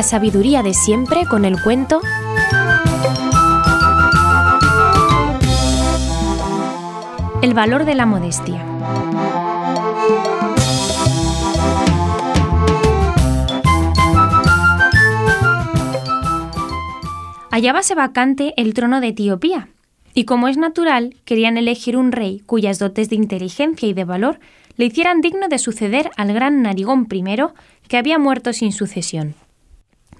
La sabiduría de siempre con el cuento El valor de la modestia. Hallábase vacante el trono de Etiopía, y como es natural, querían elegir un rey cuyas dotes de inteligencia y de valor le hicieran digno de suceder al gran Narigón I, que había muerto sin sucesión.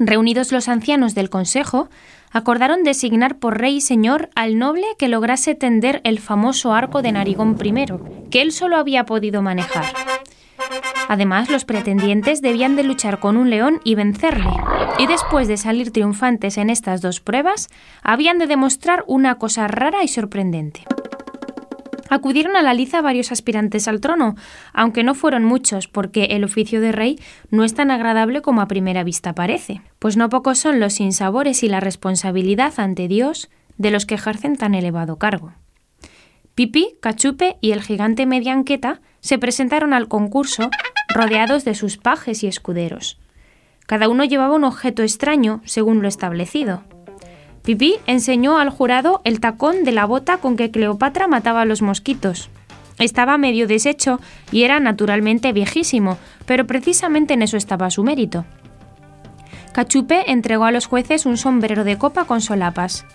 Reunidos los ancianos del consejo, acordaron designar por rey y señor al noble que lograse tender el famoso arco de Narigón I, que él solo había podido manejar. Además, los pretendientes debían de luchar con un león y vencerle, y después de salir triunfantes en estas dos pruebas, habían de demostrar una cosa rara y sorprendente. Acudieron a la liza varios aspirantes al trono, aunque no fueron muchos, porque el oficio de rey no es tan agradable como a primera vista parece, pues no pocos son los sinsabores y la responsabilidad ante Dios de los que ejercen tan elevado cargo. Pipi, Cachupe y el gigante Medianqueta se presentaron al concurso rodeados de sus pajes y escuderos. Cada uno llevaba un objeto extraño, según lo establecido. Pipí enseñó al jurado el tacón de la bota con que Cleopatra mataba a los mosquitos. Estaba medio deshecho y era naturalmente viejísimo, pero precisamente en eso estaba su mérito. Cachupe entregó a los jueces un sombrero de copa con solapas.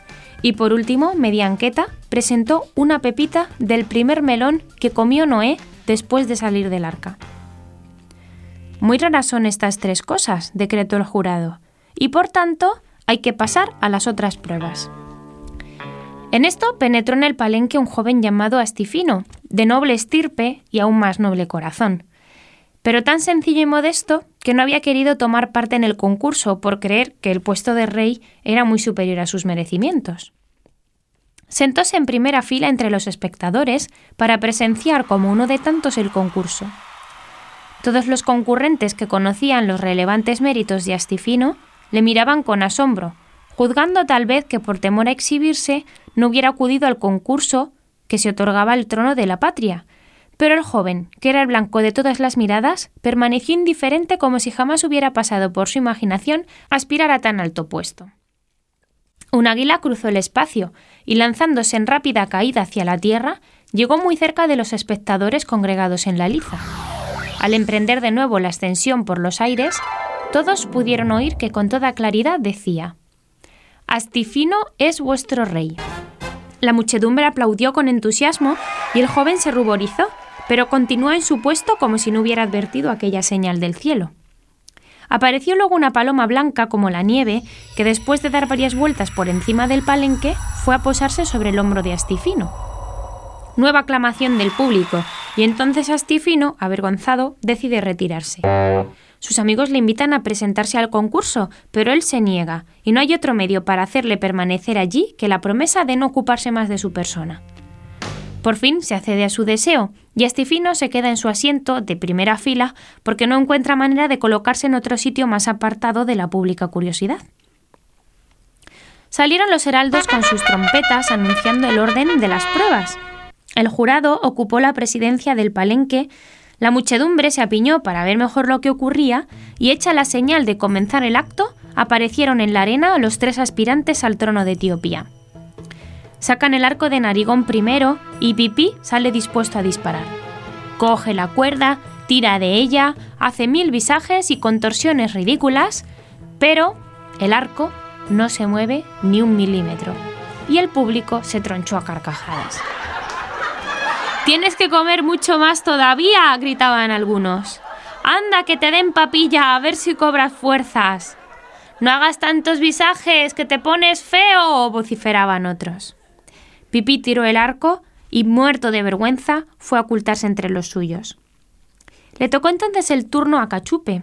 Y por último, Medianqueta presentó una pepita del primer melón que comió Noé después de salir del arca. Muy raras son estas tres cosas, decretó el jurado, y por tanto hay que pasar a las otras pruebas. En esto penetró en el palenque un joven llamado Astifino, de noble estirpe y aún más noble corazón, pero tan sencillo y modesto que no había querido tomar parte en el concurso por creer que el puesto de rey era muy superior a sus merecimientos. Sentóse en primera fila entre los espectadores para presenciar como uno de tantos el concurso. Todos los concurrentes que conocían los relevantes méritos de Astifino le miraban con asombro, juzgando tal vez que por temor a exhibirse no hubiera acudido al concurso que se otorgaba el trono de la patria. Pero el joven, que era el blanco de todas las miradas, permaneció indiferente como si jamás hubiera pasado por su imaginación aspirar a tan alto puesto. Un águila cruzó el espacio y lanzándose en rápida caída hacia la tierra, llegó muy cerca de los espectadores congregados en la liza. Al emprender de nuevo la ascensión por los aires, todos pudieron oír que con toda claridad decía Astifino es vuestro rey. La muchedumbre aplaudió con entusiasmo y el joven se ruborizó, pero continuó en su puesto como si no hubiera advertido aquella señal del cielo. Apareció luego una paloma blanca como la nieve, que después de dar varias vueltas por encima del palenque, fue a posarse sobre el hombro de Astifino. Nueva aclamación del público, y entonces Astifino, avergonzado, decide retirarse. Sus amigos le invitan a presentarse al concurso, pero él se niega, y no hay otro medio para hacerle permanecer allí que la promesa de no ocuparse más de su persona. Por fin se accede a su deseo, y Astifino se queda en su asiento de primera fila porque no encuentra manera de colocarse en otro sitio más apartado de la pública curiosidad. Salieron los heraldos con sus trompetas anunciando el orden de las pruebas. El jurado ocupó la presidencia del palenque la muchedumbre se apiñó para ver mejor lo que ocurría y hecha la señal de comenzar el acto, aparecieron en la arena los tres aspirantes al trono de Etiopía. Sacan el arco de Narigón primero y Pipí sale dispuesto a disparar. Coge la cuerda, tira de ella, hace mil visajes y contorsiones ridículas, pero el arco no se mueve ni un milímetro y el público se tronchó a carcajadas. Tienes que comer mucho más todavía, gritaban algunos. Anda, que te den papilla, a ver si cobras fuerzas. No hagas tantos visajes, que te pones feo, vociferaban otros. Pipí tiró el arco y, muerto de vergüenza, fue a ocultarse entre los suyos. Le tocó entonces el turno a Cachupe,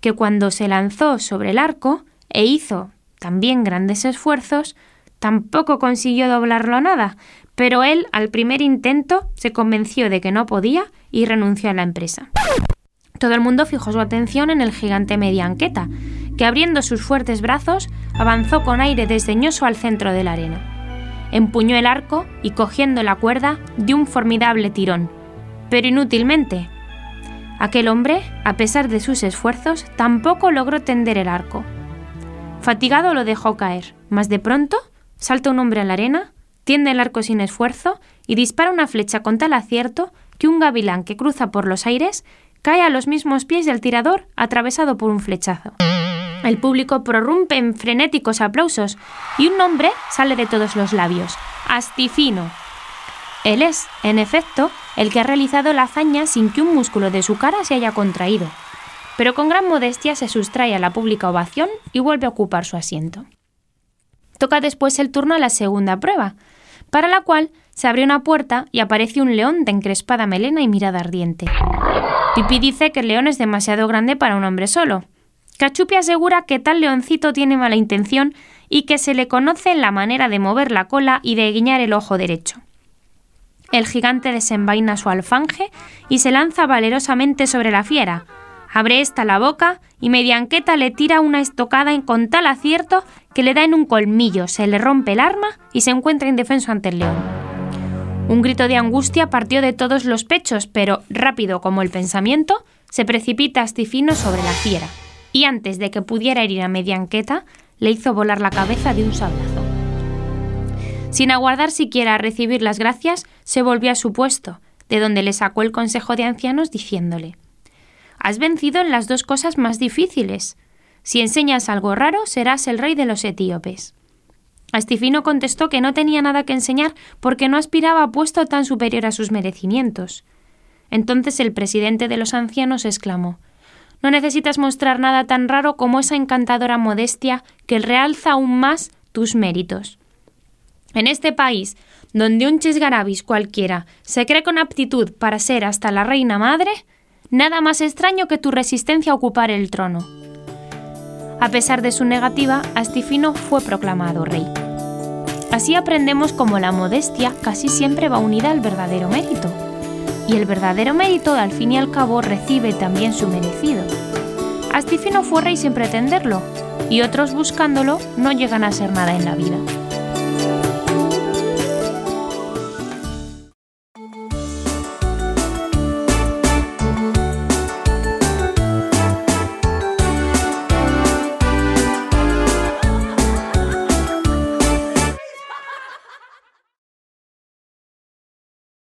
que cuando se lanzó sobre el arco e hizo también grandes esfuerzos, tampoco consiguió doblarlo nada, pero él, al primer intento, se convenció de que no podía y renunció a la empresa. Todo el mundo fijó su atención en el gigante Medianqueta, que abriendo sus fuertes brazos, avanzó con aire desdeñoso al centro de la arena. Empuñó el arco y, cogiendo la cuerda, dio un formidable tirón, pero inútilmente. Aquel hombre, a pesar de sus esfuerzos, tampoco logró tender el arco. Fatigado lo dejó caer, mas de pronto salta un hombre a la arena, tiende el arco sin esfuerzo y dispara una flecha con tal acierto que un gavilán que cruza por los aires cae a los mismos pies del tirador atravesado por un flechazo. El público prorrumpe en frenéticos aplausos y un nombre sale de todos los labios, Astifino. Él es, en efecto, el que ha realizado la hazaña sin que un músculo de su cara se haya contraído, pero con gran modestia se sustrae a la pública ovación y vuelve a ocupar su asiento. Toca después el turno a la segunda prueba, para la cual se abre una puerta y aparece un león de encrespada melena y mirada ardiente. Pipi dice que el león es demasiado grande para un hombre solo. Cachupi asegura que tal leoncito tiene mala intención y que se le conoce en la manera de mover la cola y de guiñar el ojo derecho. El gigante desenvaina su alfanje y se lanza valerosamente sobre la fiera. Abre esta la boca y medianqueta le tira una estocada con tal acierto que le da en un colmillo, se le rompe el arma y se encuentra indefenso ante el león. Un grito de angustia partió de todos los pechos, pero rápido como el pensamiento, se precipita Astifino sobre la fiera, y antes de que pudiera herir a medianqueta, le hizo volar la cabeza de un sablazo. Sin aguardar siquiera a recibir las gracias, se volvió a su puesto, de donde le sacó el consejo de ancianos diciéndole Has vencido en las dos cosas más difíciles. Si enseñas algo raro, serás el rey de los etíopes. Astifino contestó que no tenía nada que enseñar porque no aspiraba a puesto tan superior a sus merecimientos. Entonces el presidente de los ancianos exclamó No necesitas mostrar nada tan raro como esa encantadora modestia que realza aún más tus méritos. En este país, donde un chisgarabis cualquiera se cree con aptitud para ser hasta la reina madre, nada más extraño que tu resistencia a ocupar el trono. A pesar de su negativa, Astifino fue proclamado rey. Así aprendemos cómo la modestia casi siempre va unida al verdadero mérito. Y el verdadero mérito, al fin y al cabo, recibe también su merecido. Astifino fue rey sin pretenderlo, y otros buscándolo no llegan a ser nada en la vida.